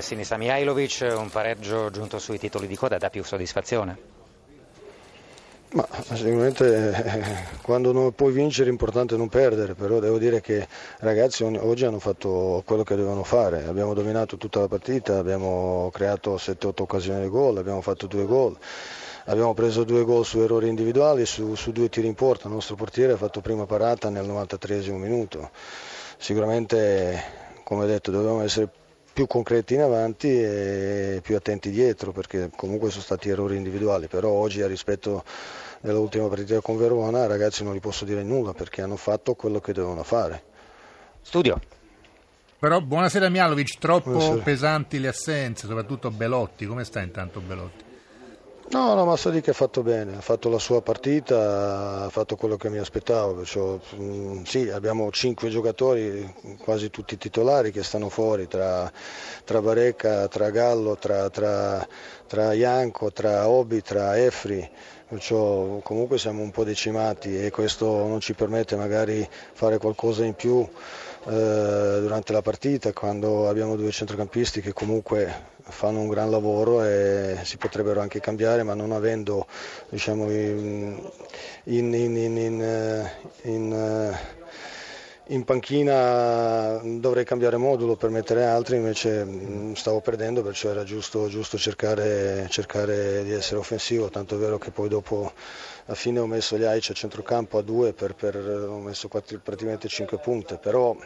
Sinisa Mihailovic, un pareggio giunto sui titoli di coda dà più soddisfazione? Ma sicuramente eh, quando non puoi vincere è importante non perdere, però devo dire che i ragazzi oggi hanno fatto quello che dovevano fare, abbiamo dominato tutta la partita, abbiamo creato 7-8 occasioni di gol, abbiamo fatto due gol, abbiamo preso due gol su errori individuali, su, su due tiri in porta, il nostro portiere ha fatto prima parata nel 93 minuto, sicuramente come detto dovevamo essere più concreti in avanti e più attenti dietro perché comunque sono stati errori individuali, però oggi a rispetto dell'ultima partita con Verona ragazzi non gli posso dire nulla perché hanno fatto quello che dovevano fare. Studio. Però buonasera Mialovic, troppo buonasera. pesanti le assenze, soprattutto Belotti, come sta intanto Belotti? No, no, ma Sadiq ha fatto bene, ha fatto la sua partita, ha fatto quello che mi aspettavo, perciò, mm, sì, abbiamo cinque giocatori, quasi tutti titolari, che stanno fuori, tra, tra Barecca, tra Gallo, tra, tra, tra Ianco, tra Obi, tra Efri, perciò comunque siamo un po' decimati e questo non ci permette magari fare qualcosa in più eh, durante la partita quando abbiamo due centrocampisti che comunque fanno un gran lavoro e si potrebbero anche cambiare ma non avendo diciamo, in, in, in, in in panchina dovrei cambiare modulo per mettere altri, invece stavo perdendo, perciò era giusto, giusto cercare, cercare, di essere offensivo, tanto è vero che poi dopo a fine ho messo gli Aici a centrocampo a due, per, per, ho messo praticamente 5 punte, però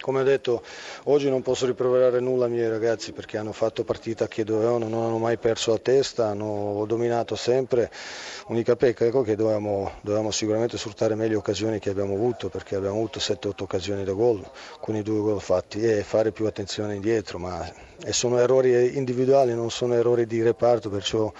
come ho detto, oggi non posso riproverare nulla ai miei ragazzi perché hanno fatto partita che dovevano, non hanno mai perso la testa, hanno dominato sempre. Unica pecca ecco che dovevamo, dovevamo sicuramente sfruttare meglio le occasioni che abbiamo avuto perché abbiamo avuto 7-8 occasioni da gol con i due gol fatti e fare più attenzione indietro, ma sono errori individuali, non sono errori di reparto, perciò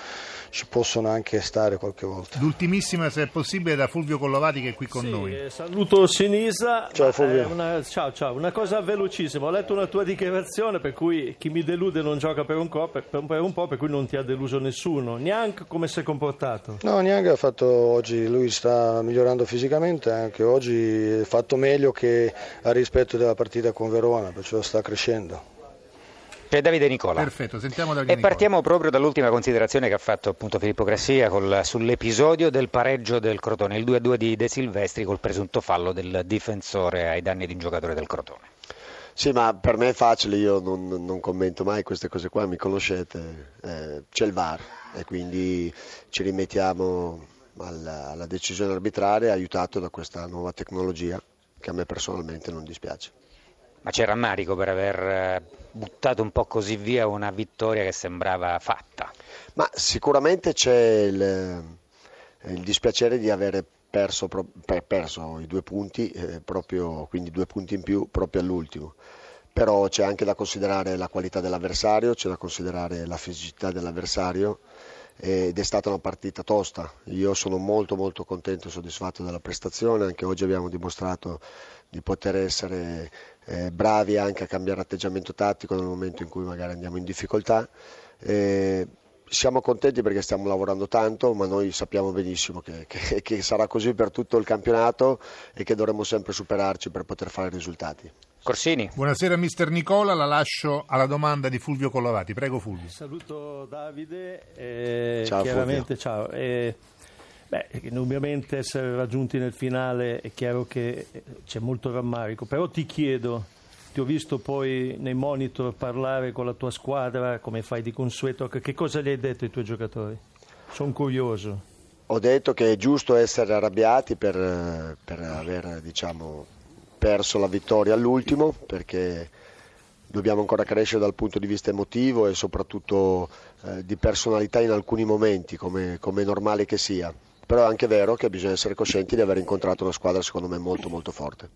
ci possono anche stare qualche volta. L'ultimissima, se è possibile, da Fulvio Collovati che è qui con sì, noi. Eh, saluto Sinisa. Ciao Fulvio. Una, ciao, ciao. Una cosa velocissima, ho letto una tua dichiarazione per cui chi mi delude non gioca per un, po', per, per un po', per cui non ti ha deluso nessuno. Neanche come si è comportato? No, neanche ha fatto oggi, lui sta migliorando fisicamente, anche oggi ha fatto meglio che a rispetto della partita con Verona, perciò sta crescendo. C'è Davide Nicola. Perfetto, sentiamo Davide E partiamo proprio dall'ultima considerazione che ha fatto appunto Filippo Grassia col, sull'episodio del pareggio del Crotone, il 2-2 di De Silvestri col presunto fallo del difensore ai danni di un giocatore del Crotone. Sì, ma per me è facile, io non, non commento mai queste cose qua, mi conoscete, eh, c'è il VAR e quindi ci rimettiamo alla, alla decisione arbitraria aiutato da questa nuova tecnologia che a me personalmente non dispiace. Ma c'è rammarico per aver eh, buttato un po' così via una vittoria che sembrava fatta? Ma sicuramente c'è il, eh, il dispiacere di aver perso, perso i due punti, eh, proprio, quindi due punti in più proprio all'ultimo. Però c'è anche da considerare la qualità dell'avversario, c'è da considerare la fisicità dell'avversario ed è stata una partita tosta. Io sono molto molto contento e soddisfatto della prestazione, anche oggi abbiamo dimostrato di poter essere eh, bravi anche a cambiare atteggiamento tattico nel momento in cui magari andiamo in difficoltà. Eh, siamo contenti perché stiamo lavorando tanto, ma noi sappiamo benissimo che, che, che, sarà così per tutto il campionato e che dovremo sempre superarci per poter fare risultati. Corsini. Buonasera mister Nicola, la lascio alla domanda di Fulvio Collovati. Prego Fulvio. Saluto Davide. Eh, ciao chiaramente, ciao. Eh, Beh, indubbiamente essere raggiunti nel finale è chiaro che c'è molto rammarico, però ti chiedo, ti ho visto poi nei monitor parlare con la tua squadra, come fai di consueto, che cosa gli hai detto ai tuoi giocatori? Sono curioso. Ho detto che è giusto essere arrabbiati per, per aver diciamo, perso la vittoria all'ultimo, perché dobbiamo ancora crescere dal punto di vista emotivo e soprattutto eh, di personalità in alcuni momenti, come, come è normale che sia però è anche vero che bisogna essere coscienti di aver incontrato una squadra secondo me molto molto forte.